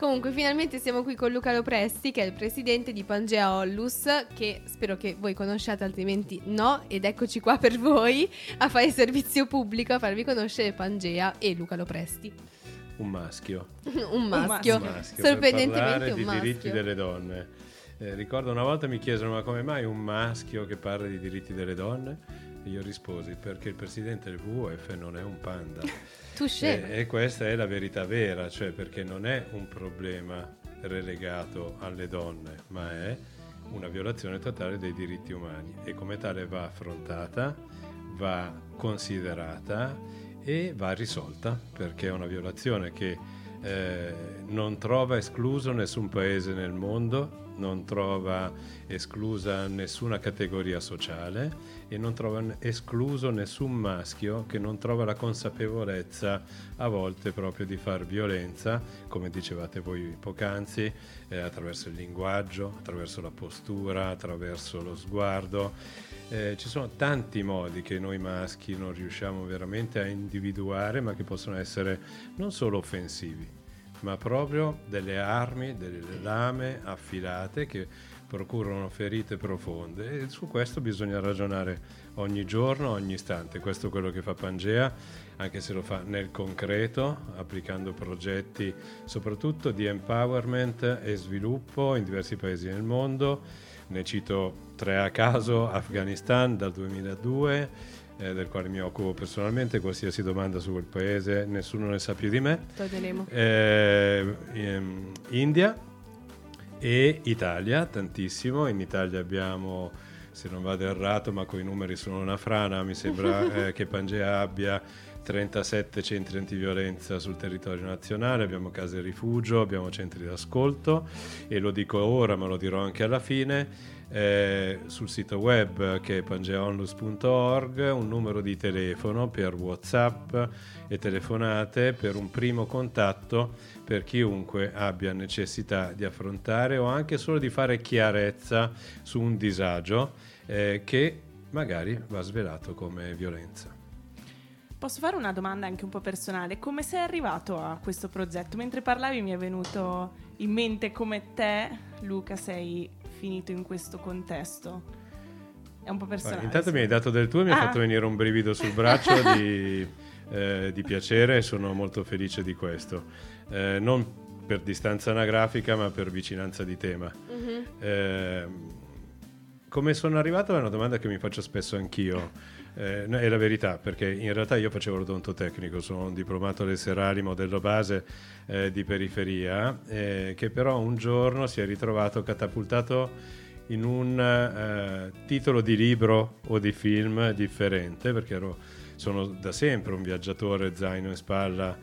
Comunque, finalmente siamo qui con Luca Lopresti, che è il presidente di Pangea Ollus, che spero che voi conosciate, altrimenti no. Ed eccoci qua per voi a fare servizio pubblico, a farvi conoscere Pangea e Luca Lopresti. Un maschio. un maschio. Un maschio Sorprendentemente un maschio. di diritti delle donne. Eh, ricordo una volta mi chiesero ma come mai un maschio che parla di diritti delle donne? E io risposi perché il presidente del WWF non è un panda. E, e questa è la verità vera, cioè perché non è un problema relegato alle donne, ma è una violazione totale dei diritti umani. E come tale va affrontata, va considerata e va risolta perché è una violazione che eh, non trova escluso nessun paese nel mondo, non trova esclusa nessuna categoria sociale e non trova escluso nessun maschio che non trova la consapevolezza a volte proprio di far violenza, come dicevate voi poc'anzi, eh, attraverso il linguaggio, attraverso la postura, attraverso lo sguardo. Eh, ci sono tanti modi che noi maschi non riusciamo veramente a individuare, ma che possono essere non solo offensivi, ma proprio delle armi, delle lame affilate che procurano ferite profonde e su questo bisogna ragionare ogni giorno, ogni istante. Questo è quello che fa Pangea, anche se lo fa nel concreto, applicando progetti soprattutto di empowerment e sviluppo in diversi paesi del mondo. Ne cito tre a caso, Afghanistan dal 2002 eh, del quale mi occupo personalmente, qualsiasi domanda su quel paese nessuno ne sa più di me. Eh, ehm, India e Italia, tantissimo. In Italia abbiamo, se non vado errato, ma con i numeri sono una frana, mi sembra eh, che Pangea abbia 37 centri antiviolenza sul territorio nazionale, abbiamo case rifugio, abbiamo centri d'ascolto e lo dico ora ma lo dirò anche alla fine eh, sul sito web che è pangeonlus.org un numero di telefono per whatsapp e telefonate per un primo contatto per chiunque abbia necessità di affrontare o anche solo di fare chiarezza su un disagio eh, che magari va svelato come violenza. Posso fare una domanda anche un po' personale? Come sei arrivato a questo progetto? Mentre parlavi mi è venuto in mente come te, Luca, sei finito in questo contesto? È un po' personale. Guarda, intanto mi hai dato del tuo e mi ah. hai fatto venire un brivido sul braccio di, eh, di, piacere e sono molto felice di questo. Eh, non per distanza anagrafica ma per vicinanza di tema. Mm-hmm. Eh, come sono arrivato è una domanda che mi faccio spesso anch'io. Eh, è la verità, perché in realtà io facevo l'odontotecnico, sono un diplomato del Serali, modello base eh, di periferia, eh, che però un giorno si è ritrovato catapultato in un eh, titolo di libro o di film differente, perché ero, sono da sempre un viaggiatore zaino in spalla,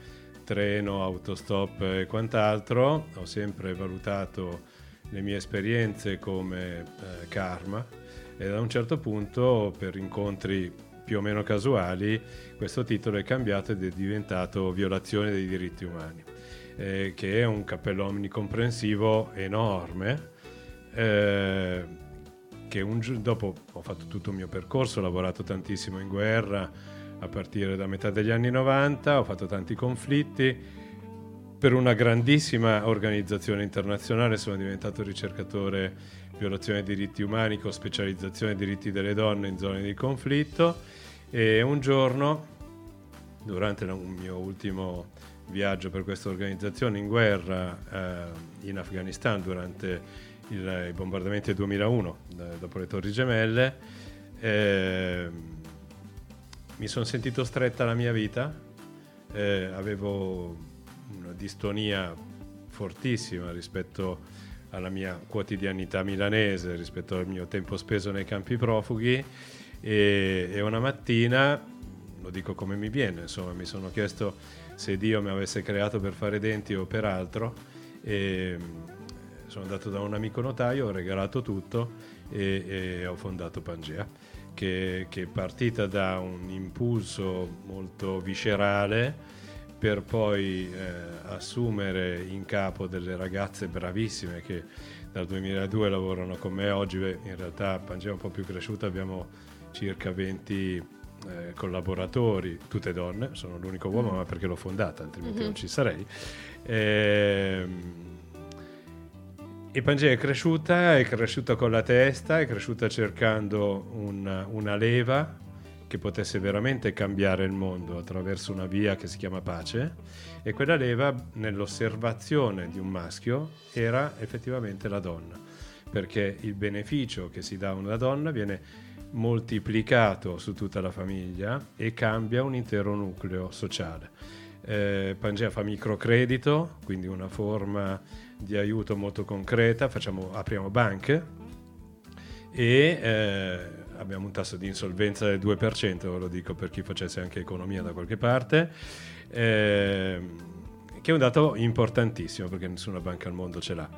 treno, autostop e quant'altro, ho sempre valutato le mie esperienze come eh, karma e da un certo punto per incontri più o meno casuali questo titolo è cambiato ed è diventato violazione dei diritti umani eh, che è un cappello omnicomprensivo enorme eh, che un, dopo ho fatto tutto il mio percorso ho lavorato tantissimo in guerra a partire da metà degli anni 90 ho fatto tanti conflitti per una grandissima organizzazione internazionale sono diventato ricercatore violazione dei diritti umani con specializzazione nei diritti delle donne in zone di conflitto. E un giorno durante un mio ultimo viaggio per questa organizzazione in guerra eh, in Afghanistan durante il, i bombardamenti del 2001 eh, dopo le torri gemelle eh, mi sono sentito stretta la mia vita. Eh, avevo una distonia fortissima rispetto alla mia quotidianità milanese, rispetto al mio tempo speso nei campi profughi e, e una mattina, lo dico come mi viene, insomma mi sono chiesto se Dio mi avesse creato per fare denti o per altro e sono andato da un amico notaio, ho regalato tutto e, e ho fondato Pangea. Che, che, è partita da un impulso molto viscerale per poi eh, assumere in capo delle ragazze bravissime che dal 2002 lavorano con me. Oggi in realtà Pangea è un po' più cresciuta, abbiamo circa 20 eh, collaboratori, tutte donne, sono l'unico uomo mm. ma perché l'ho fondata, altrimenti mm-hmm. non ci sarei. E, ehm, e Pangea è cresciuta, è cresciuta con la testa, è cresciuta cercando una, una leva che potesse veramente cambiare il mondo attraverso una via che si chiama pace e quella leva nell'osservazione di un maschio era effettivamente la donna, perché il beneficio che si dà a una donna viene moltiplicato su tutta la famiglia e cambia un intero nucleo sociale. Eh, Pangea fa microcredito, quindi una forma di aiuto molto concreta, facciamo, apriamo banche e eh, abbiamo un tasso di insolvenza del 2%, lo dico per chi facesse anche economia da qualche parte, eh, che è un dato importantissimo perché nessuna banca al mondo ce l'ha.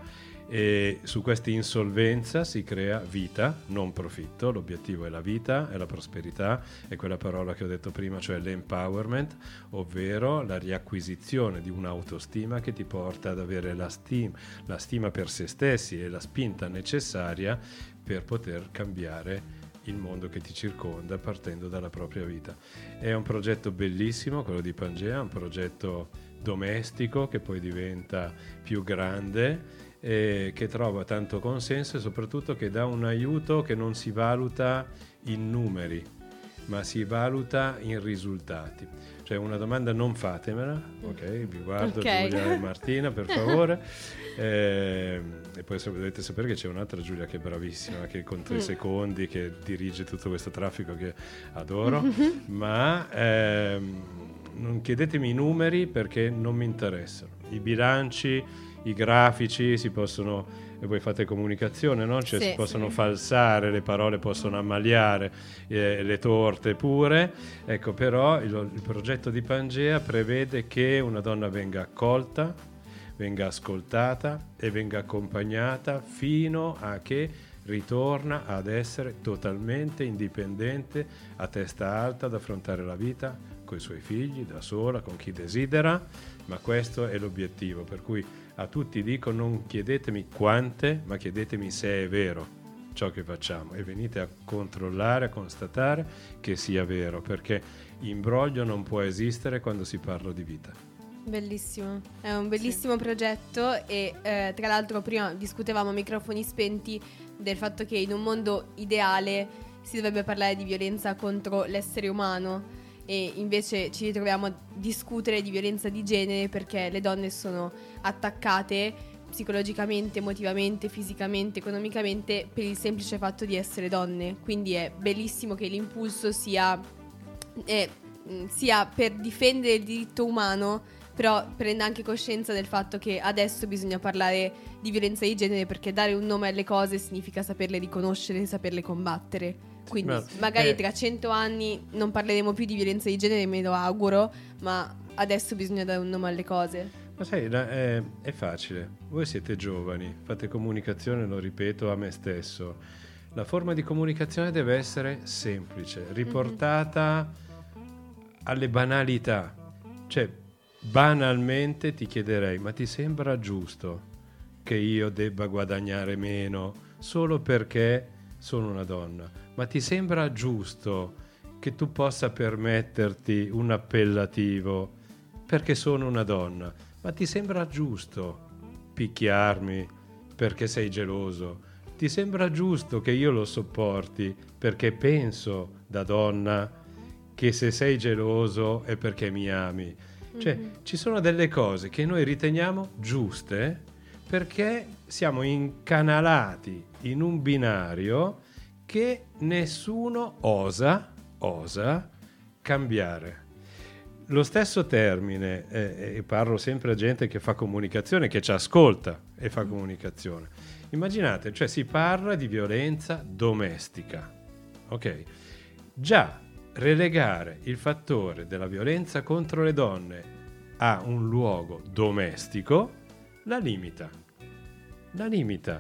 E su questa insolvenza si crea vita, non profitto, l'obiettivo è la vita, è la prosperità, è quella parola che ho detto prima, cioè l'empowerment, ovvero la riacquisizione di un'autostima che ti porta ad avere la stima, la stima per se stessi e la spinta necessaria per poter cambiare il mondo che ti circonda partendo dalla propria vita. È un progetto bellissimo, quello di Pangea, un progetto domestico che poi diventa più grande eh, che trova tanto consenso e soprattutto che dà un aiuto che non si valuta in numeri, ma si valuta in risultati. Cioè una domanda non fatemela, ok? Vi guardo okay. Giulia e Martina per favore. eh, e poi dovete sapere che c'è un'altra Giulia che è bravissima, che con tre mm. secondi, che dirige tutto questo traffico che adoro, ma ehm, non chiedetemi i numeri perché non mi interessano. I bilanci i grafici si possono e voi fate comunicazione, no? cioè sì, si possono sì. falsare, le parole possono ammaliare, eh, le torte pure. Ecco, però il, il, progetto di Pangea prevede che una donna venga accolta, venga ascoltata e venga accompagnata fino a che ritorna ad essere totalmente indipendente, a testa alta, ad affrontare la vita con i suoi figli, da sola, con chi desidera, ma questo è l'obiettivo, per cui a tutti dico non chiedetemi quante, ma chiedetemi se è vero ciò che facciamo e venite a controllare, a constatare che sia vero, perché imbroglio non può esistere quando si parla di vita. Bellissimo, è un bellissimo sì. progetto e eh, tra l'altro prima discutevamo a microfoni spenti del fatto che in un mondo ideale si dovrebbe parlare di violenza contro l'essere umano e invece ci ritroviamo a discutere di violenza di genere perché le donne sono attaccate psicologicamente, emotivamente, fisicamente, economicamente per il semplice fatto di essere donne. Quindi è bellissimo che l'impulso sia, eh, sia per difendere il diritto umano, però prenda anche coscienza del fatto che adesso bisogna parlare di violenza di genere perché dare un nome alle cose significa saperle riconoscere e saperle combattere. Quindi ma, magari eh, tra cento anni non parleremo più di violenza di genere, me lo auguro, ma adesso bisogna dare un nome alle cose. Ma sai, è, è facile. Voi siete giovani, fate comunicazione, lo ripeto a me stesso. La forma di comunicazione deve essere semplice, riportata mm-hmm. alle banalità. Cioè, banalmente ti chiederei, ma ti sembra giusto che io debba guadagnare meno solo perché sono una donna? Ma ti sembra giusto che tu possa permetterti un appellativo perché sono una donna? Ma ti sembra giusto picchiarmi perché sei geloso? Ti sembra giusto che io lo sopporti perché penso da donna che se sei geloso è perché mi ami? Cioè, mm-hmm. ci sono delle cose che noi riteniamo giuste perché siamo incanalati in un binario che nessuno osa, osa cambiare. Lo stesso termine, eh, e parlo sempre a gente che fa comunicazione, che ci ascolta e fa comunicazione. Immaginate, cioè si parla di violenza domestica. Ok? Già relegare il fattore della violenza contro le donne a un luogo domestico la limita. La limita.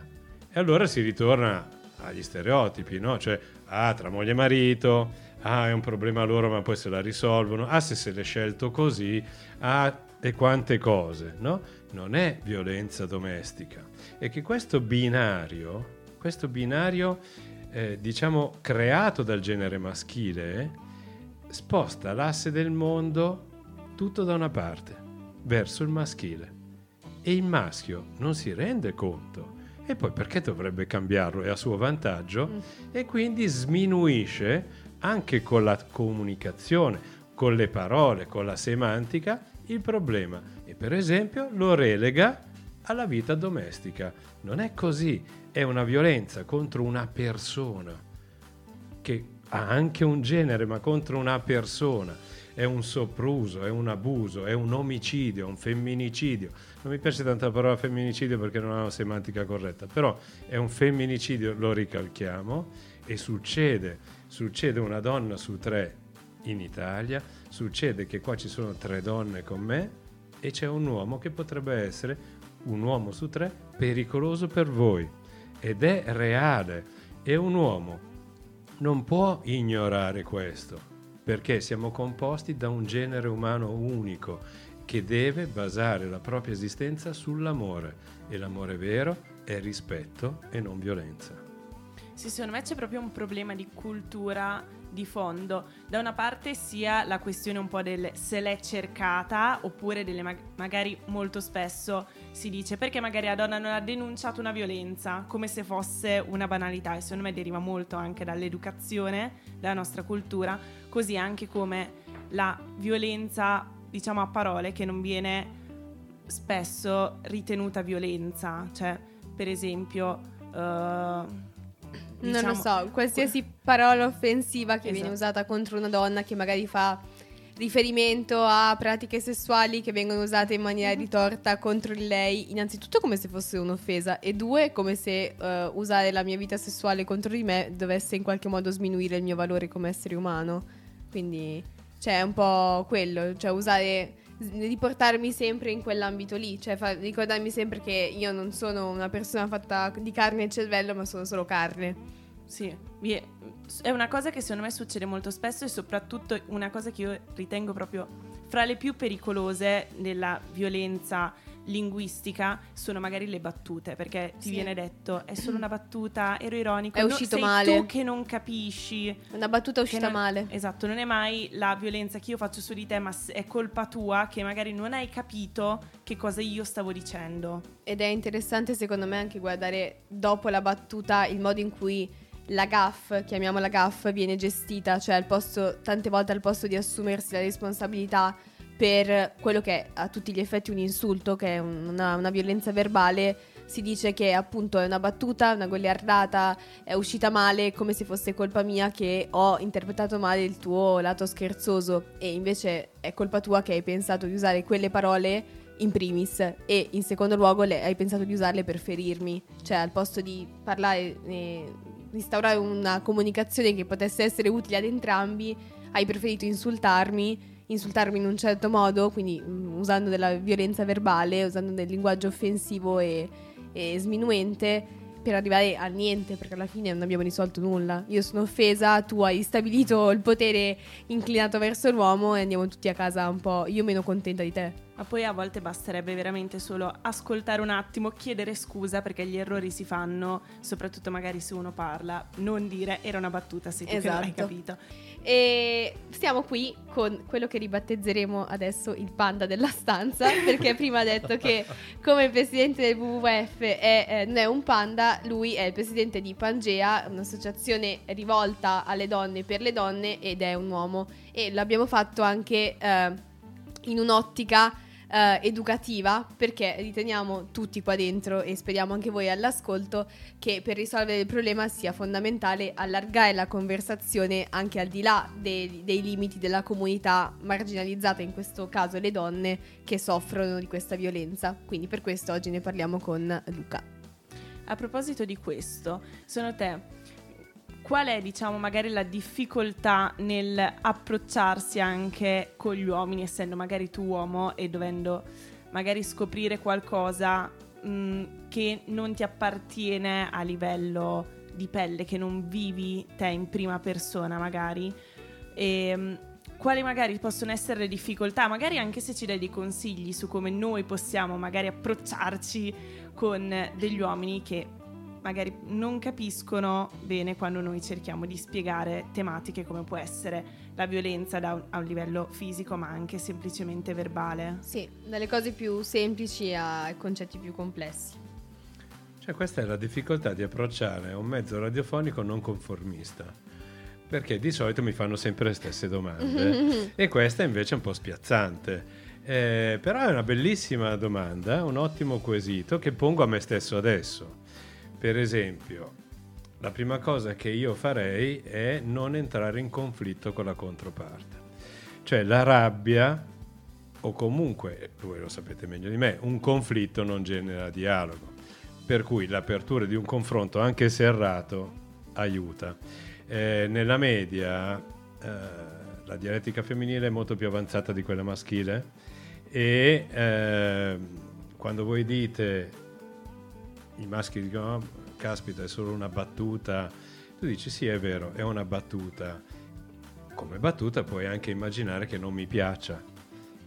E allora si ritorna agli stereotipi, no? Cioè, ah, tra moglie e marito, ah, è un problema loro, ma poi se la risolvono, ah, se se l'è scelto così, ah, e quante cose, no? Non è violenza domestica. E che questo binario, questo binario, eh, diciamo, creato dal genere maschile, sposta l'asse del mondo tutto da una parte, verso il maschile. E il maschio non si rende conto e poi perché dovrebbe cambiarlo? È a suo vantaggio mm. e quindi sminuisce anche con la comunicazione, con le parole, con la semantica il problema e per esempio lo relega alla vita domestica. Non è così, è una violenza contro una persona che ha anche un genere, ma contro una persona. È un sopruso, è un abuso, è un omicidio, un femminicidio. Non mi piace tanto la parola femminicidio perché non ha una semantica corretta, però è un femminicidio, lo ricalchiamo, e succede, succede una donna su tre in Italia, succede che qua ci sono tre donne con me e c'è un uomo che potrebbe essere un uomo su tre pericoloso per voi ed è reale e un uomo non può ignorare questo perché siamo composti da un genere umano unico che deve basare la propria esistenza sull'amore e l'amore vero è rispetto e non violenza. Sì, secondo me c'è proprio un problema di cultura di fondo. Da una parte sia la questione un po' del se l'è cercata, oppure delle mag- magari molto spesso si dice perché magari la donna non ha denunciato una violenza, come se fosse una banalità. E secondo me deriva molto anche dall'educazione, dalla nostra cultura, così anche come la violenza, diciamo a parole, che non viene spesso ritenuta violenza. Cioè, per esempio... Uh, Diciamo, non lo diciamo, so, qualsiasi parola offensiva che esatto. viene usata contro una donna che magari fa riferimento a pratiche sessuali che vengono usate in maniera ritorta contro di lei, innanzitutto come se fosse un'offesa e due come se uh, usare la mia vita sessuale contro di me dovesse in qualche modo sminuire il mio valore come essere umano. Quindi c'è cioè, un po' quello, cioè usare riportarmi sempre in quell'ambito lì, cioè fa, ricordarmi sempre che io non sono una persona fatta di carne e cervello, ma sono solo carne. Sì, è una cosa che secondo me succede molto spesso e soprattutto una cosa che io ritengo proprio fra le più pericolose della violenza linguistica sono magari le battute, perché ti sì. viene detto è solo una battuta, ero ironico, è uscito no, male. tu che non capisci. Una battuta uscita non, male. Esatto, non è mai la violenza che io faccio su di te, ma è colpa tua che magari non hai capito che cosa io stavo dicendo. Ed è interessante secondo me anche guardare dopo la battuta il modo in cui la GAF, chiamiamola GAF, viene gestita, cioè al posto, tante volte al posto di assumersi la responsabilità per quello che è a tutti gli effetti un insulto, che è una, una violenza verbale, si dice che appunto è una battuta, una goliardata, è uscita male come se fosse colpa mia che ho interpretato male il tuo lato scherzoso. E invece è colpa tua che hai pensato di usare quelle parole in primis. E in secondo luogo le, hai pensato di usarle per ferirmi, cioè al posto di parlare e instaurare una comunicazione che potesse essere utile ad entrambi, hai preferito insultarmi insultarmi in un certo modo, quindi um, usando della violenza verbale, usando del linguaggio offensivo e, e sminuente per arrivare a niente, perché alla fine non abbiamo risolto nulla. Io sono offesa, tu hai stabilito il potere inclinato verso l'uomo e andiamo tutti a casa un po' io meno contenta di te. Ma poi a volte basterebbe veramente solo ascoltare un attimo, chiedere scusa perché gli errori si fanno, soprattutto magari se uno parla, non dire era una battuta se tu esatto. non hai esatto. capito. E siamo qui con quello che ribattezzeremo adesso il panda della stanza, perché prima ha detto che come il presidente del WWF è, eh, non è un panda, lui è il presidente di Pangea, un'associazione rivolta alle donne per le donne ed è un uomo. E l'abbiamo fatto anche eh, in un'ottica eh, educativa perché riteniamo tutti qua dentro e speriamo anche voi all'ascolto che per risolvere il problema sia fondamentale allargare la conversazione anche al di là dei, dei limiti della comunità marginalizzata, in questo caso le donne che soffrono di questa violenza. Quindi per questo oggi ne parliamo con Luca. A proposito di questo, secondo te qual è, diciamo, magari la difficoltà nel approcciarsi anche con gli uomini, essendo magari tu uomo e dovendo magari scoprire qualcosa mh, mm, che non ti appartiene a livello di pelle, che non vivi te in prima persona magari. E, mh, quali magari possono essere le difficoltà, magari anche se ci dai dei consigli su come noi possiamo magari approcciarci con degli uomini che magari non capiscono bene quando noi cerchiamo di spiegare tematiche come può essere la violenza da un, a un livello fisico ma anche semplicemente verbale. Sì, dalle cose più semplici ai concetti più complessi. Cioè questa è la difficoltà di approcciare un mezzo radiofonico non conformista, perché di solito mi fanno sempre le stesse domande e questa invece è un po' spiazzante. Eh, però è una bellissima domanda, un ottimo quesito che pongo a me stesso adesso. Per esempio, la prima cosa che io farei è non entrare in conflitto con la controparte. Cioè la rabbia, o comunque, voi lo sapete meglio di me, un conflitto non genera dialogo. Per cui l'apertura di un confronto, anche se errato, aiuta. Eh, nella media eh, la dialettica femminile è molto più avanzata di quella maschile e eh, quando voi dite i maschi dicono oh, caspita è solo una battuta. Tu dici sì è vero è una battuta. Come battuta puoi anche immaginare che non mi piaccia.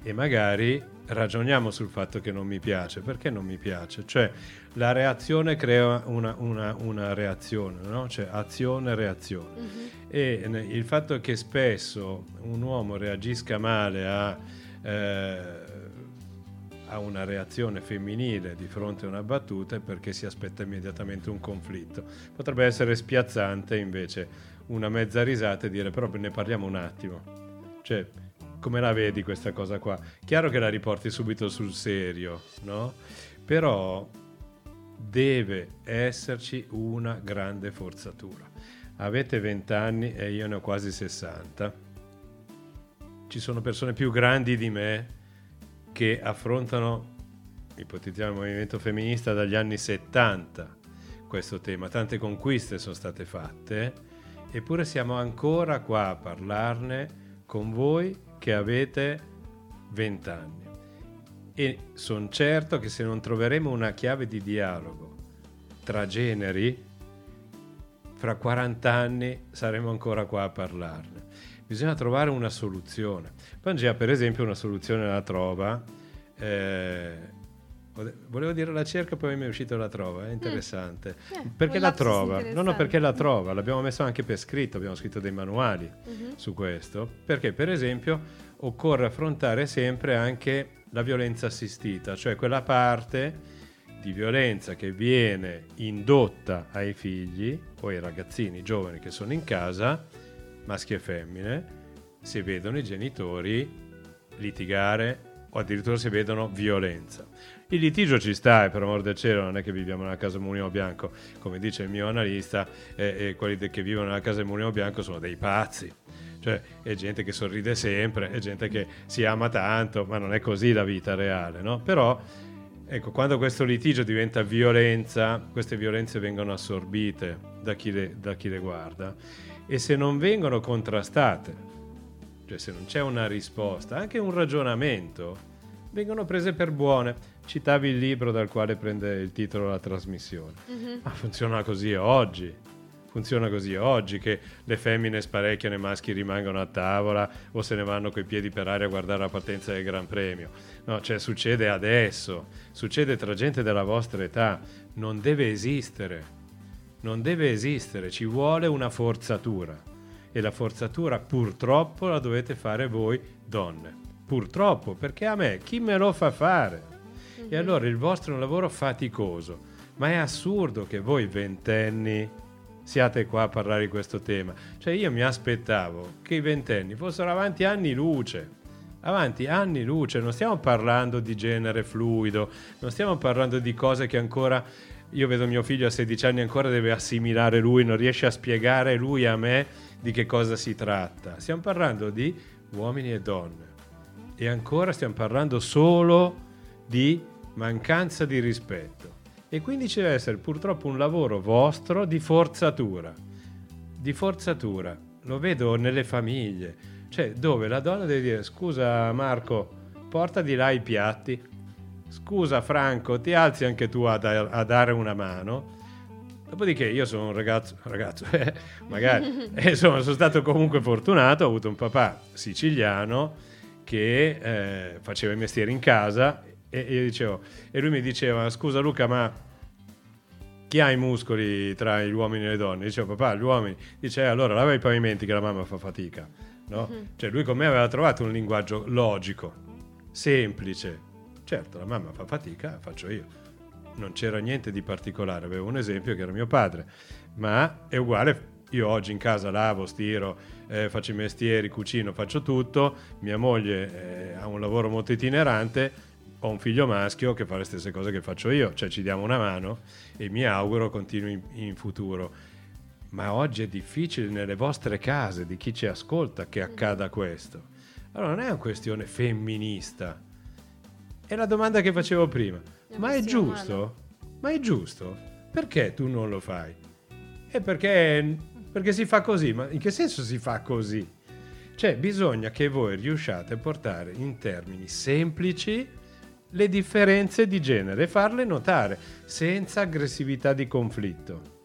E magari ragioniamo sul fatto che non mi piace. Perché non mi piace? Cioè la reazione crea una, una, una reazione no? cioè azione reazione. Uh-huh. e il fatto che spesso un uomo reagisca male a eh, ha una reazione femminile di fronte a una battuta è perché si aspetta immediatamente un conflitto. Potrebbe essere spiazzante invece una mezza risata e dire però ne parliamo un attimo. Cioè, come la vedi questa cosa qua? Chiaro che la riporti subito sul serio, no? Però deve esserci una grande forzatura. Avete 20 anni e io ne ho quasi 60. Ci sono persone più grandi di me che affrontano, ipotizziamo il movimento femminista dagli anni 70, questo tema. Tante conquiste sono state fatte, eppure siamo ancora qua a parlarne con voi che avete 20 anni. E sono certo che se non troveremo una chiave di dialogo tra generi, fra 40 anni saremo ancora qua a parlarne. Bisogna trovare una soluzione. Pangea, per esempio, una soluzione la trova. Eh, volevo dire la cerca, poi mi è uscito la trova, è mm. interessante. Mm. Eh, perché la trova? No, no, perché la trova, l'abbiamo messo anche per scritto, abbiamo scritto dei manuali uh-huh. su questo, perché per esempio occorre affrontare sempre anche la violenza assistita, cioè quella parte di violenza che viene indotta ai figli o ai ragazzini giovani che sono in casa maschi e femmine, se vedono i genitori litigare o addirittura se vedono violenza. Il litigio ci sta, e per amor del cielo non è che viviamo nella casa Mulino Bianco, come dice il mio analista, eh, eh, quelli che vivono nella casa Mulino Bianco sono dei pazzi. Cioè, è gente che sorride sempre, è gente che si ama tanto, ma non è così la vita reale, no? Però, ecco, quando questo litigio diventa violenza, queste violenze vengono assorbite da chi le, da chi le guarda e se non vengono contrastate, cioè se non c'è una risposta, anche un ragionamento, vengono prese per buone. Citavi il libro dal quale prende il titolo la trasmissione. Mm-hmm. Ma funziona così oggi. Funziona così oggi che le femmine sparecchiano e i maschi rimangono a tavola o se ne vanno coi piedi per aria a guardare la partenza del Gran Premio. No, cioè succede adesso, succede tra gente della vostra età, non deve esistere non deve esistere, ci vuole una forzatura e la forzatura purtroppo la dovete fare voi donne. Purtroppo, perché a me chi me lo fa fare? Mm-hmm. E mhm. allora il vostro è un lavoro faticoso, ma è assurdo che voi ventenni siate qua a parlare di questo tema. Cioè io mi aspettavo che i ventenni fossero avanti anni luce. Avanti anni luce, non stiamo parlando di genere fluido, non stiamo parlando di cose che ancora io vedo mio figlio a 16 anni ancora deve assimilare lui, non riesce a spiegare lui a me di che cosa si tratta. Stiamo parlando di uomini e donne e ancora stiamo parlando solo di mancanza di rispetto. E quindi ci deve essere purtroppo un lavoro vostro di forzatura. Di forzatura. Lo vedo nelle famiglie, cioè dove la donna deve dire scusa Marco, porta di là i piatti scusa Franco, ti alzi anche tu a, da- a dare una mano. Dopodiché io sono un ragazzo, ragazzo eh, magari, eh, insomma, sono stato comunque fortunato, ho avuto un papà siciliano che eh, faceva i mestieri in casa e, e, dicevo, e lui mi diceva, scusa Luca, ma chi ha i muscoli tra gli uomini e le donne? Dicevo, papà, gli uomini. Dice, eh, allora lava i pavimenti che la mamma fa fatica. No? Uh-huh. Cioè lui con me aveva trovato un linguaggio logico, semplice, Certo, la mamma fa fatica, faccio io. non c'era niente di particolare, avevo un esempio che era mio padre, ma è uguale. Io oggi in casa lavo, stiro, eh, faccio i mestieri, cucino, faccio tutto. Mia moglie eh, ha un lavoro molto itinerante, ho un figlio maschio che fa le stesse cose che faccio io, cioè ci diamo una mano e mi auguro continui in, in futuro. Ma oggi è difficile nelle vostre case, di chi ci ascolta, che accada questo. Allora non è una questione femminista. È la domanda che facevo prima. È Ma è giusto? Umano. Ma è giusto? Perché tu non lo fai? E perché, perché si fa così. Ma in che senso si fa così? Cioè bisogna che voi riusciate a portare in termini semplici le differenze di genere e farle notare senza aggressività di conflitto.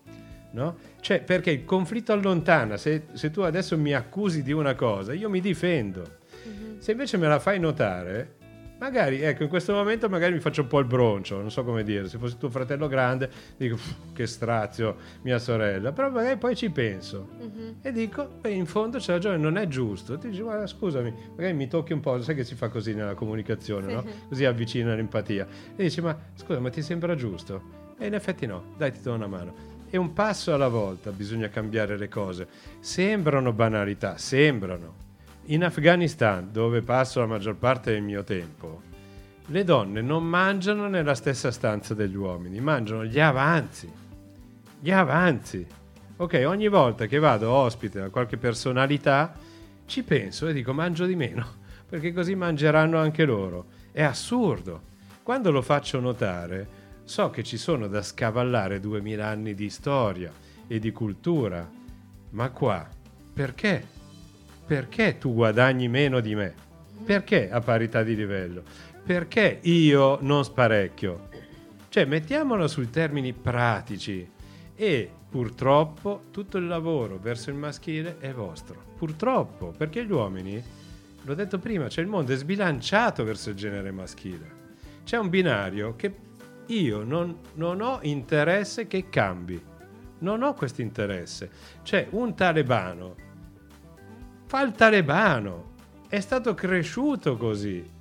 No? Cioè, perché il conflitto allontana, se, se, tu adesso mi accusi di una cosa, io mi difendo. Mm-hmm. Se invece me la fai notare, magari, ecco, in questo momento magari mi faccio un po' il broncio, non so come dire, se fosse tuo fratello grande, dico, che strazio, mia sorella, però magari poi ci penso mm-hmm. e dico, beh, in fondo c'è ragione, non è giusto. Ti dici, guarda, scusami, magari mi tocchi un po', sai che si fa così nella comunicazione, sì. no? Così avvicina l'empatia. E dici, ma scusa, ma ti sembra giusto? E in effetti no, dai, ti do una mano e un passo alla volta bisogna cambiare le cose. Sembrano banalità, sembrano. In Afghanistan, dove passo la maggior parte del mio tempo, le donne non mangiano nella stessa stanza degli uomini, mangiano gli avanzi. Gli avanzi. Ok, ogni volta che vado ospite da qualche personalità, ci penso e dico mangio di meno, perché così mangeranno anche loro. È assurdo. Quando lo faccio notare, so che ci sono da scavallare duemila anni di storia e di cultura, ma qua perché? Perché tu guadagni meno di me? Perché a parità di livello? Perché io non sparecchio? Cioè, mettiamolo sui termini pratici e purtroppo tutto il lavoro verso il maschile è vostro. Purtroppo, perché gli uomini, l'ho detto prima, cioè il mondo è sbilanciato verso il genere maschile. C'è un binario che io non, non ho interesse che cambi. Non ho questo interesse. Cioè, un talebano fa il talebano. È stato cresciuto così.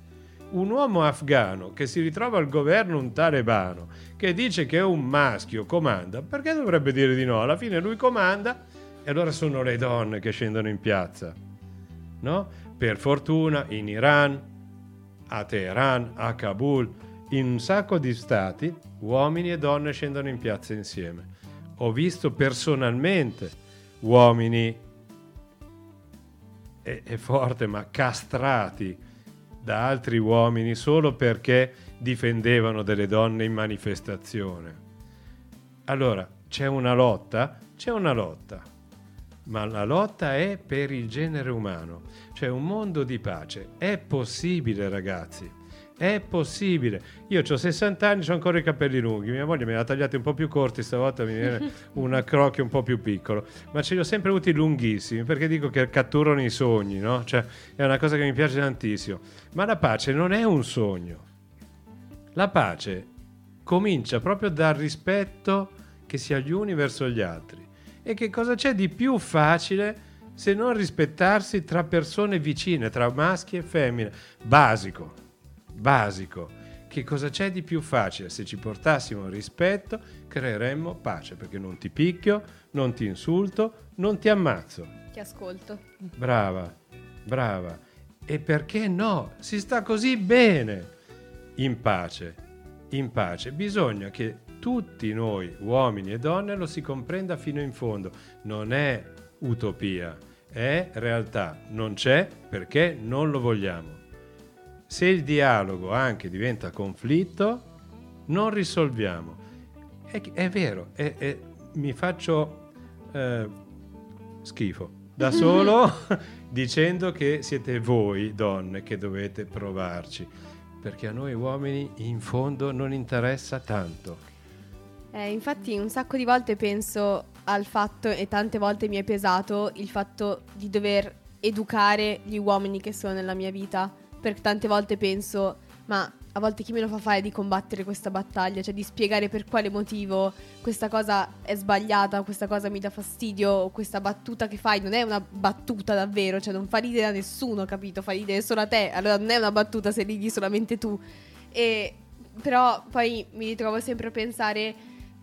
Un uomo afgano che si ritrova al governo un talebano che dice che è un maschio, comanda, perché dovrebbe dire di no? Alla fine lui comanda e allora sono le donne che scendono in piazza. No? Per fortuna in Iran, a Teheran, a Kabul, in un sacco di stati uomini e donne scendono in piazza insieme. Ho visto personalmente uomini, è, è forte, ma castrati da altri uomini solo perché difendevano delle donne in manifestazione. Allora, c'è una lotta? C'è una lotta, ma la lotta è per il genere umano, cioè un mondo di pace. È possibile, ragazzi. È possibile. Io ho 60 anni, ho ancora i capelli lunghi. Mia moglie me li ha tagliati un po' più corti, stavolta mi viene una crocchia un po' più piccolo. Ma ce li ho sempre avuti lunghissimi perché dico che catturano i sogni, no? Cioè, è una cosa che mi piace tantissimo. Ma la pace non è un sogno. La pace comincia proprio dal rispetto che si ha gli uni verso gli altri. E che cosa c'è di più facile se non rispettarsi tra persone vicine, tra maschi e femmine? Basico basico. Che cosa c'è di più facile? Se ci portassimo rispetto, creeremmo pace, perché non ti picchio, non ti insulto, non ti ammazzo. Ti ascolto. Brava, brava. E perché no? Si sta così bene in pace. In pace. Bisogna che tutti noi, uomini e donne, lo si comprenda fino in fondo. Non è utopia, è realtà. Non c'è perché non lo vogliamo se il dialogo anche diventa conflitto, non risolviamo. È, è vero, è, è, mi faccio eh, schifo da solo dicendo che siete voi donne che dovete provarci, perché a noi uomini in fondo non interessa tanto. Eh, infatti un sacco di volte penso al fatto, e tante volte mi è pesato, il fatto di dover educare gli uomini che sono nella mia vita perché tante volte penso, ma a volte chi me lo fa fare di combattere questa battaglia, cioè di spiegare per quale motivo questa cosa è sbagliata, questa cosa mi dà fastidio, questa battuta che fai non è una battuta davvero, cioè non fa ridere a nessuno, capito? Fa ridere solo a te, allora non è una battuta se ridi solamente tu. E però poi mi ritrovo sempre a pensare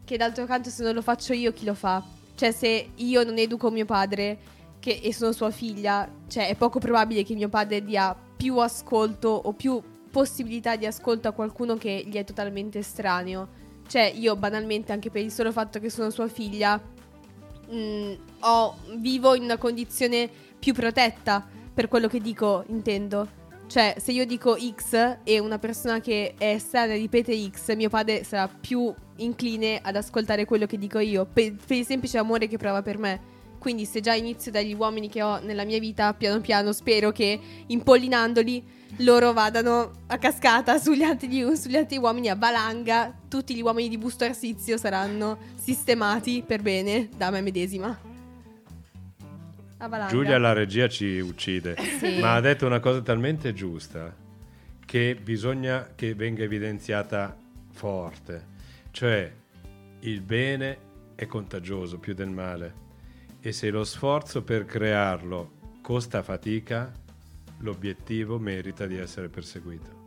che d'altro canto se non lo faccio io chi lo fa? Cioè se io non educo mio padre che, e sono sua figlia, cioè è poco probabile che mio padre dia più ascolto o più possibilità di ascolto a qualcuno che gli è totalmente estraneo. Cioè io banalmente anche per il solo fatto che sono sua figlia mh, mm, ho, vivo in una condizione più protetta per quello che dico, intendo. Cioè, se io dico X e una persona che è estranea ripete X, mio padre sarà più incline ad ascoltare quello che dico io, per, per il semplice amore che prova per me. Quindi se già inizio dagli uomini che ho nella mia vita, piano piano spero che impollinandoli loro vadano a cascata sugli altri, sugli altri uomini a valanga. Tutti gli uomini di Busto Arsizio saranno sistemati per bene da me medesima. Giulia la regia ci uccide, sì. ma ha detto una cosa talmente giusta che bisogna che venga evidenziata forte, cioè il bene è contagioso più del male e se lo sforzo per crearlo costa fatica, l'obiettivo merita di essere perseguito.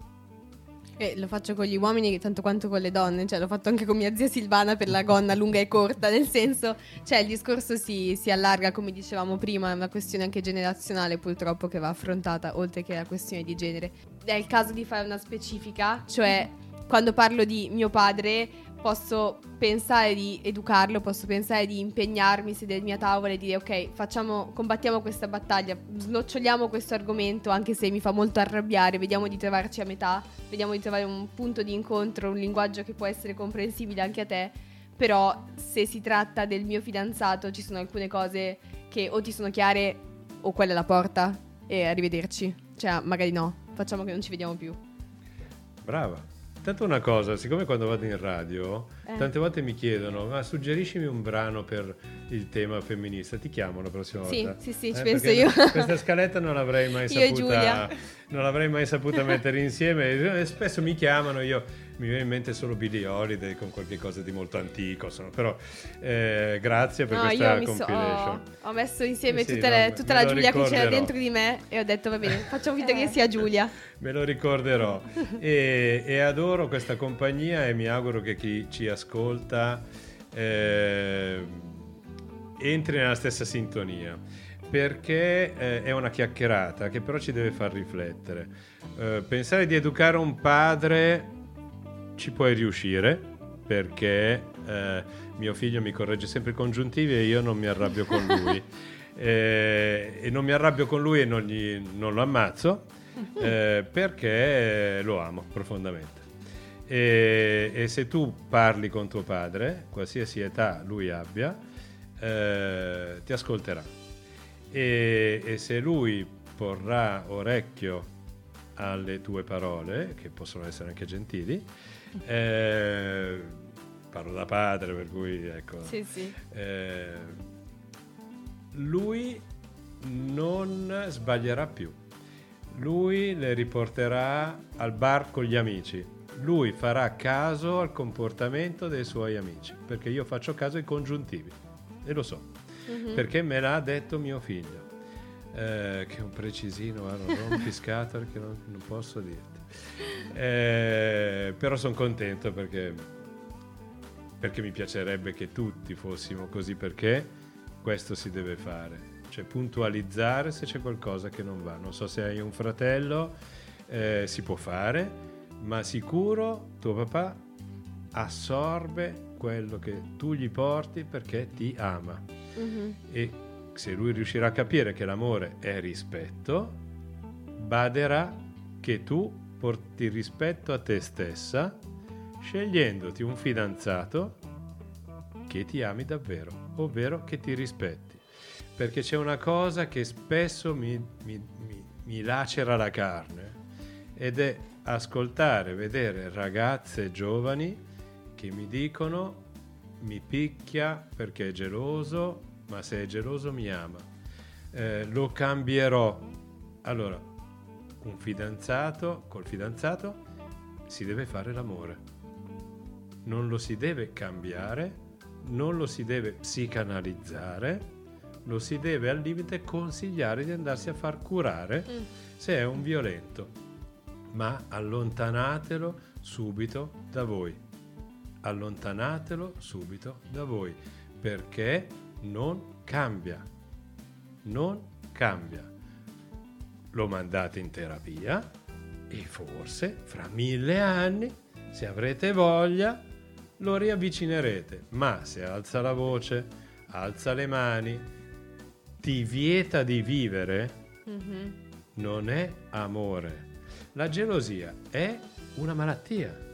E lo faccio con gli uomini tanto quanto con le donne, cioè l'ho fatto anche con mia zia Silvana per la gonna lunga e corta, nel senso, cioè il discorso si, si allarga, come dicevamo prima, è una questione anche generazionale purtroppo che va affrontata, oltre che la questione di genere. È il caso di fare una specifica, cioè quando parlo di mio padre posso pensare di educarlo, posso pensare di impegnarmi, sedermi a tavola e dire ok, facciamo, combattiamo questa battaglia, snoccioliamo questo argomento anche se mi fa molto arrabbiare, vediamo di trovarci a metà, vediamo di trovare un punto di incontro, un linguaggio che può essere comprensibile anche a te, però se si tratta del mio fidanzato ci sono alcune cose che o ti sono chiare o quella è la porta e arrivederci, cioè magari no, facciamo che non ci vediamo più. Brava. Tanto una cosa, siccome quando vado in radio, eh. tante volte mi chiedono, ma suggeriscimi un brano per il tema femminista, ti chiamo la prossima sì, volta? Sì, sì, eh, ci penso io. Questa scaletta non l'avrei mai saputa, non l'avrei mai saputa mettere insieme spesso mi chiamano, io mi viene in mente solo Billy Holiday con qualche cosa di molto antico, sono, però eh, grazie per no, questa compilation. So, ho, ho, messo insieme sì, tutta, le, tutta la Giulia ricorderò. che c'era dentro di me e ho detto va bene, facciamo finta che sia Giulia. Me lo ricorderò e, e, adoro questa compagnia e mi auguro che chi ci ascolta eh, entri nella stessa sintonia perché eh, è una chiacchierata che però ci deve far riflettere. Eh, pensare di educare un padre ci puoi riuscire perché eh, mio figlio mi corregge sempre i congiuntivi e io non mi arrabbio con lui. eh, e non mi arrabbio con lui e non, gli, non lo ammazzo eh, perché lo amo profondamente. E, e, se tu parli con tuo padre, qualsiasi età lui abbia, eh, ti ascolterà. E, e se lui porrà orecchio alle tue parole, che possono essere anche gentili, eh, parlo da padre, per cui ecco. Sì, sì. Eh, lui non sbaglierà più. Lui le riporterà al bar con gli amici. Lui farà caso al comportamento dei suoi amici, perché io faccio caso ai congiuntivi e lo so, mm-hmm. perché me l'ha detto mio figlio. Eh, che è un precisino, guarda, rompiscatole perché non, non posso dirti. Eh, però sono contento perché, perché mi piacerebbe che tutti fossimo così perché questo si deve fare, cioè puntualizzare se c'è qualcosa che non va. Non so se hai un fratello, eh, si può fare, ma sicuro tuo papà assorbe quello che tu gli porti perché ti ama. Mm-hmm. E se lui riuscirà a capire che l'amore è rispetto, baderà che tu porti rispetto a te stessa scegliendoti un fidanzato che ti ami davvero, ovvero che ti rispetti. Perché c'è una cosa che spesso mi, mi, mi, mi lacera la carne ed è ascoltare, vedere ragazze giovani che mi dicono mi picchia perché è geloso, ma se è geloso mi ama. Eh, lo cambierò. Allora, un fidanzato, col fidanzato si deve fare l'amore. Non lo si deve cambiare, non lo si deve psicanalizzare, lo si deve al limite consigliare di andarsi a far curare mm. se è un violento. Ma allontanatelo subito da voi. Allontanatelo subito da voi perché non cambia. Non cambia. Lo mandate in terapia e forse fra mille anni, se avrete voglia, lo riavvicinerete. Ma se alza la voce, alza le mani, ti vieta di vivere, mm-hmm. non è amore. La gelosia è una malattia.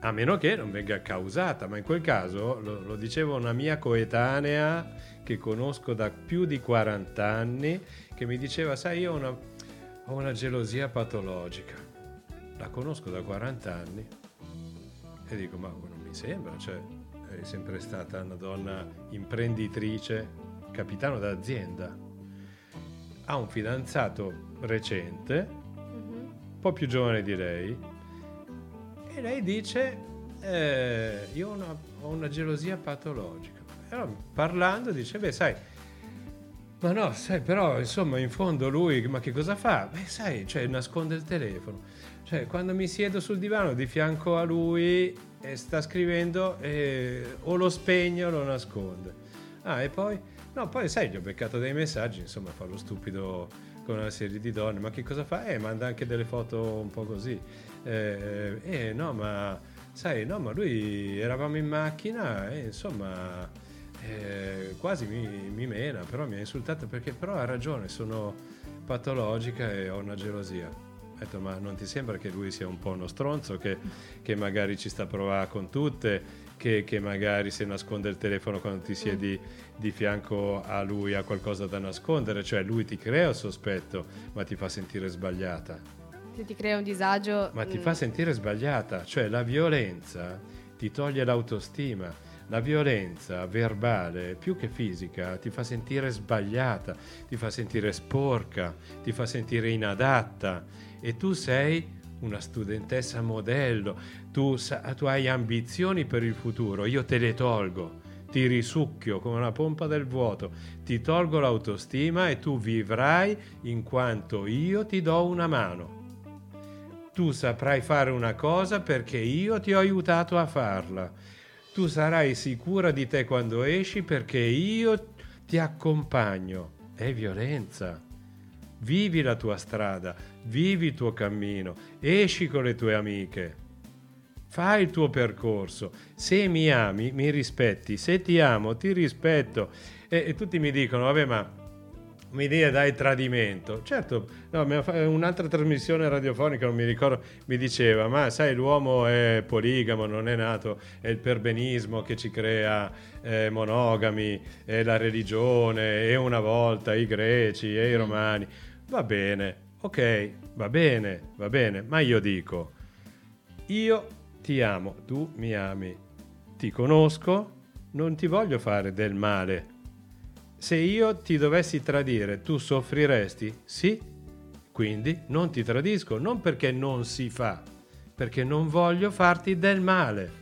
A meno che non venga causata, ma in quel caso, lo, lo diceva una mia coetanea che conosco da più di 40 anni, che mi diceva, sai, io ho una, ho una gelosia patologica. La conosco da 40 anni e dico, ma non mi sembra, cioè, è sempre stata una donna imprenditrice, capitano d'azienda. Ha un fidanzato recente, un po' più giovane di lei, e lei dice, eh, io ho una, ho una, gelosia patologica. Allora, parlando dice, beh sai, ma no, sai, però insomma in fondo lui, ma che cosa fa? Beh sai, cioè nasconde il telefono. Cioè quando mi siedo sul divano di fianco a lui e sta scrivendo eh, o lo spegne o lo nasconde. Ah, e poi? No, poi sai, gli ho beccato dei messaggi, insomma, fa lo stupido con una serie di donne, ma che cosa fa? Eh, manda anche delle foto un po' così. Eh, eh no, ma sai, no, ma lui eravamo in macchina e insomma eh, quasi mi, mi, mena, però mi ha insultato perché però ha ragione, sono patologica e ho una gelosia. Ho detto, ma non ti sembra che lui sia un po' uno stronzo, che, che magari ci sta a provare con tutte, che, che, magari se nasconde il telefono quando ti siedi di fianco a lui ha qualcosa da nascondere, cioè lui ti crea il sospetto, ma ti fa sentire sbagliata. Se ti crea un disagio... Ma ti mm. fa sentire sbagliata, cioè la violenza ti toglie l'autostima. La violenza verbale, più che fisica, ti fa sentire sbagliata, ti fa sentire sporca, ti fa sentire inadatta. E tu sei una studentessa modello, tu, tu hai ambizioni per il futuro, io te le tolgo. Ti risucchio come una pompa del vuoto, ti tolgo l'autostima e tu vivrai in quanto io ti do una mano. Tu saprai fare una cosa perché io ti ho aiutato a farla. Tu sarai sicura di te quando esci perché io ti accompagno. È violenza. Vivi la tua strada, vivi il tuo cammino, esci con le tue amiche, fai il tuo percorso. Se mi ami, mi rispetti, se ti amo, ti rispetto. E, e tutti mi dicono, vabbè, ma mi dia dai tradimento. Certo, no, un'altra trasmissione radiofonica, non mi ricordo, mi diceva, ma sai, l'uomo è poligamo, non è nato, è il perbenismo che ci crea eh, monogami, è la religione, è una volta i greci e i romani. Va bene, ok, va bene, va bene, ma io dico, io ti amo, tu mi ami, ti conosco, non ti voglio fare del male. Se io ti dovessi tradire, tu soffriresti? Sì, quindi non ti tradisco, non perché non si fa, perché non voglio farti del male.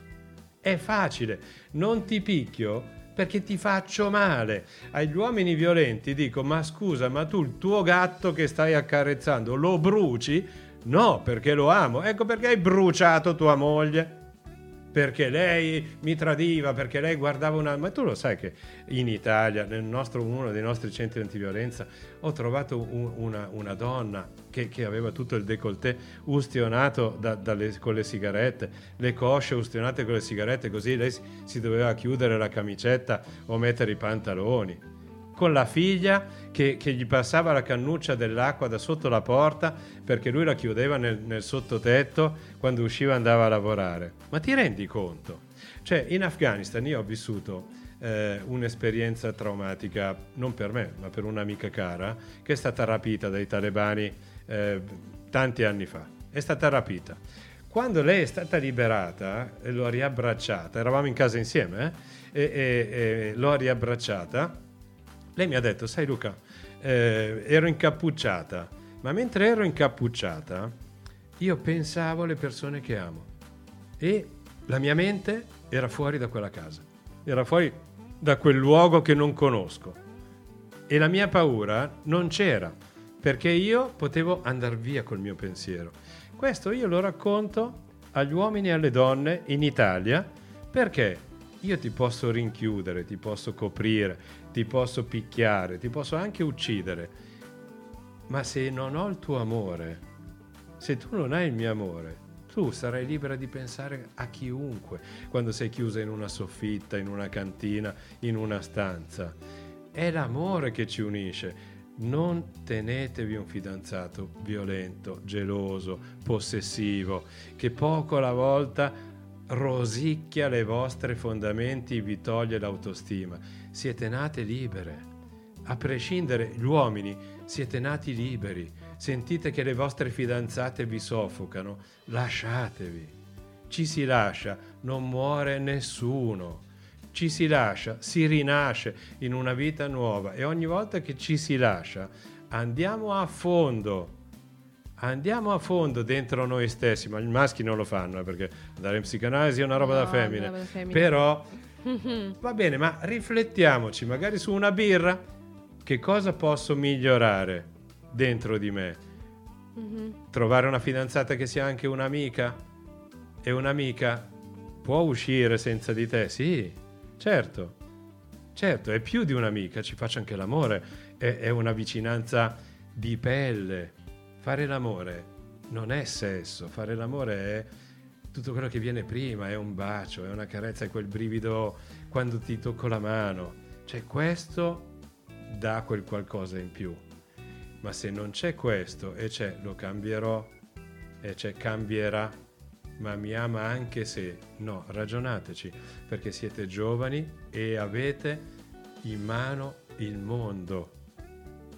È facile, non ti picchio perché ti faccio male. Agli uomini violenti dico, ma scusa, ma tu il tuo gatto che stai accarezzando lo bruci? No, perché lo amo. Ecco perché hai bruciato tua moglie perché lei mi tradiva, perché lei guardava una... Ma tu lo sai che in Italia, nel nostro, uno dei nostri centri antiviolenza, ho trovato un, una, una, donna che, che, aveva tutto il décolleté ustionato da, dalle, con le sigarette, le cosce ustionate con le sigarette, così lei si, si doveva chiudere la camicetta o mettere i pantaloni con la figlia che, che, gli passava la cannuccia dell'acqua da sotto la porta perché lui la chiudeva nel, nel sottotetto quando usciva e andava a lavorare. Ma ti rendi conto? Cioè, in Afghanistan io ho vissuto eh, un'esperienza traumatica, non per me, ma per un'amica cara, che è stata rapita dai talebani eh, tanti anni fa. È stata rapita. Quando lei è stata liberata, e l'ho riabbracciata, eravamo in casa insieme, eh, e, e, e l'ho riabbracciata lei mi ha detto, sai Luca, eh, ero incappucciata, ma mentre ero incappucciata io pensavo alle persone che amo e la mia mente era fuori da quella casa, era fuori da quel luogo che non conosco e la mia paura non c'era perché io potevo andare via col mio pensiero. Questo io lo racconto agli uomini e alle donne in Italia perché io ti posso rinchiudere, ti posso coprire, ti posso picchiare, ti posso anche uccidere, ma se non ho il tuo amore, se tu non hai il mio amore, tu sarai libera di pensare a chiunque quando sei chiusa in una soffitta, in una cantina, in una stanza. È l'amore che ci unisce. Non tenetevi un fidanzato violento, geloso, possessivo, che poco alla volta rosicchia le vostre fondamenti, vi toglie l'autostima. Siete nate libere. A prescindere, gli uomini, siete nati liberi. Sentite che le vostre fidanzate vi soffocano, lasciatevi. Ci si lascia, non muore nessuno ci si lascia, si rinasce in una vita nuova e ogni volta che ci si lascia andiamo a fondo. Andiamo a fondo dentro noi stessi, ma i maschi non lo fanno eh, perché andare in psicanalisi è una roba No, da femmine. roba da femmine. Però va bene, ma riflettiamoci magari su una birra. Che cosa posso migliorare dentro di me? Mhm. Trovare una fidanzata che sia anche un'amica? E un'amica può uscire senza di te? Sì, certo. Certo, è più di un'amica, ci faccio anche l'amore, è, è una vicinanza di pelle. Fare l'amore non è sesso, fare l'amore è tutto quello che viene prima, è un bacio, è una carezza, è quel brivido quando ti tocco la mano. Cioè questo dà quel qualcosa in più. Ma se non c'è questo e c'è lo cambierò e c'è cambierà, ma mi ama anche se no, ragionateci perché siete giovani e avete in mano il mondo.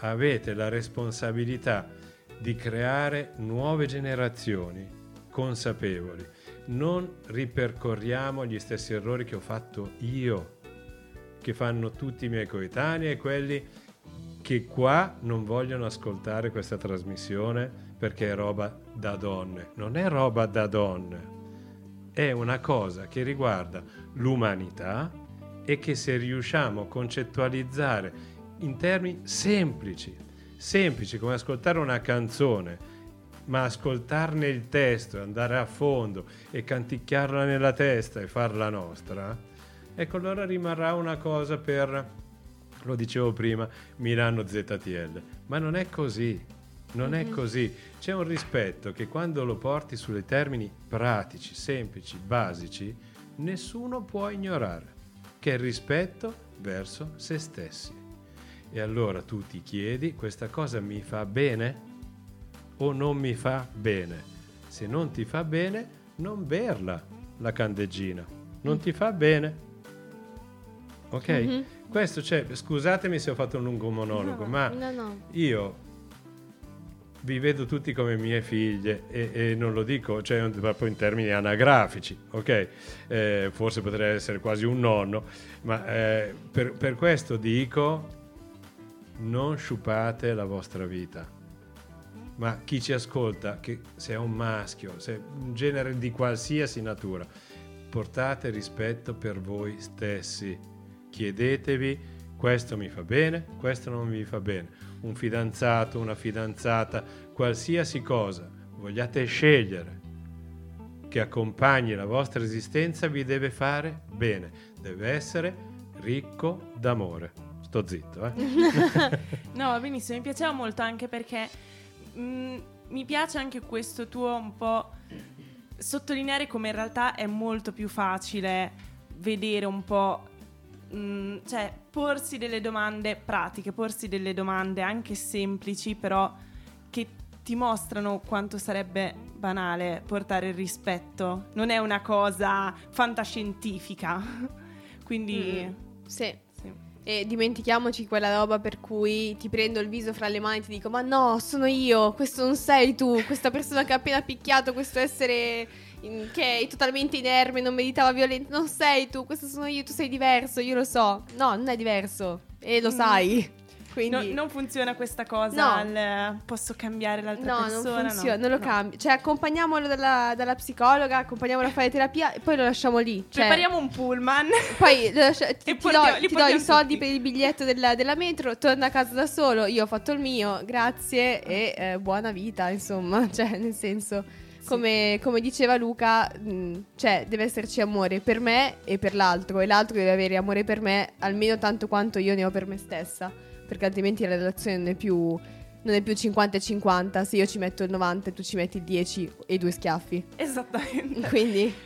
Avete la responsabilità di creare nuove generazioni consapevoli. Non ripercorriamo gli stessi errori che ho fatto io, che fanno tutti i miei coetanei e quelli che qua non vogliono ascoltare questa trasmissione perché è roba da donne. Non è roba da donne, è una cosa che riguarda l'umanità e che se riusciamo a concettualizzare in termini semplici, semplici come ascoltare una canzone, ma ascoltarne il testo, andare a fondo e canticchiarla nella testa e farla nostra, ecco allora rimarrà una cosa per, lo dicevo prima, Milano ZTL. Ma non è così, non è così. C'è un rispetto che quando lo porti sulle termini pratici, semplici, basici, nessuno può ignorare, che è il rispetto verso se stessi. E allora tu ti chiedi, questa cosa mi fa bene o non mi fa bene? Se non ti fa bene, non berla la candeggina. Non ti fa bene. Ok? Mhm. Questo c'è, scusatemi se ho fatto un lungo monologo, ma No, no. io vi vedo tutti come mie figlie e, e non lo dico cioè, proprio in termini anagrafici, ok? Eh, forse potrei essere quasi un nonno, ma eh, per, per questo dico non sciupate la vostra vita. Ma chi ci ascolta, che se è un maschio, se è un genere di qualsiasi natura, portate rispetto per voi stessi. Chiedetevi questo mi fa bene, questo non mi fa bene. Un fidanzato, una fidanzata, qualsiasi cosa vogliate scegliere che accompagni la vostra esistenza vi deve fare bene, deve essere ricco d'amore. Sto zitto, eh. No, va benissimo, mi piaceva molto anche perché mh, mi piace anche questo tuo un po' sottolineare come in realtà è molto più facile vedere un po', mh, cioè porsi delle domande pratiche, porsi delle domande anche semplici, però che ti mostrano quanto sarebbe banale portare il rispetto. Non è una cosa fantascientifica. Quindi... Mm. Sì. E dimentichiamoci quella roba per cui ti prendo il viso fra le mani e ti dico: Ma no, sono io, questo non sei tu, questa persona che ha appena picchiato, questo essere in- che è totalmente inerme, non meditava violenza, non sei tu, questo sono io, tu sei diverso, io lo so. No, non è diverso e lo Mm. sai. No, Quindi non funziona questa cosa No. al posso cambiare l'altra No, persona. non funziona, no. non lo No. cambi. Cioè, accompagniamolo dalla, dalla psicologa, accompagniamolo a fare terapia e poi lo lasciamo lì. Cioè, Prepariamo un pullman. Poi lascia- ti, ti portiamo- do, ti do i soldi tutti. per il biglietto della, della metro, torna a casa da solo, io ho fatto il mio, grazie e eh, buona vita, insomma, cioè nel senso... come, come diceva Luca, mh, cioè deve esserci amore per me e per l'altro, e l'altro deve avere amore per me almeno tanto quanto io ne ho per me stessa, perché altrimenti la relazione non è più, non è più 50 e 50, se io ci metto il 90 e tu ci metti il 10 e due schiaffi. Esattamente. Quindi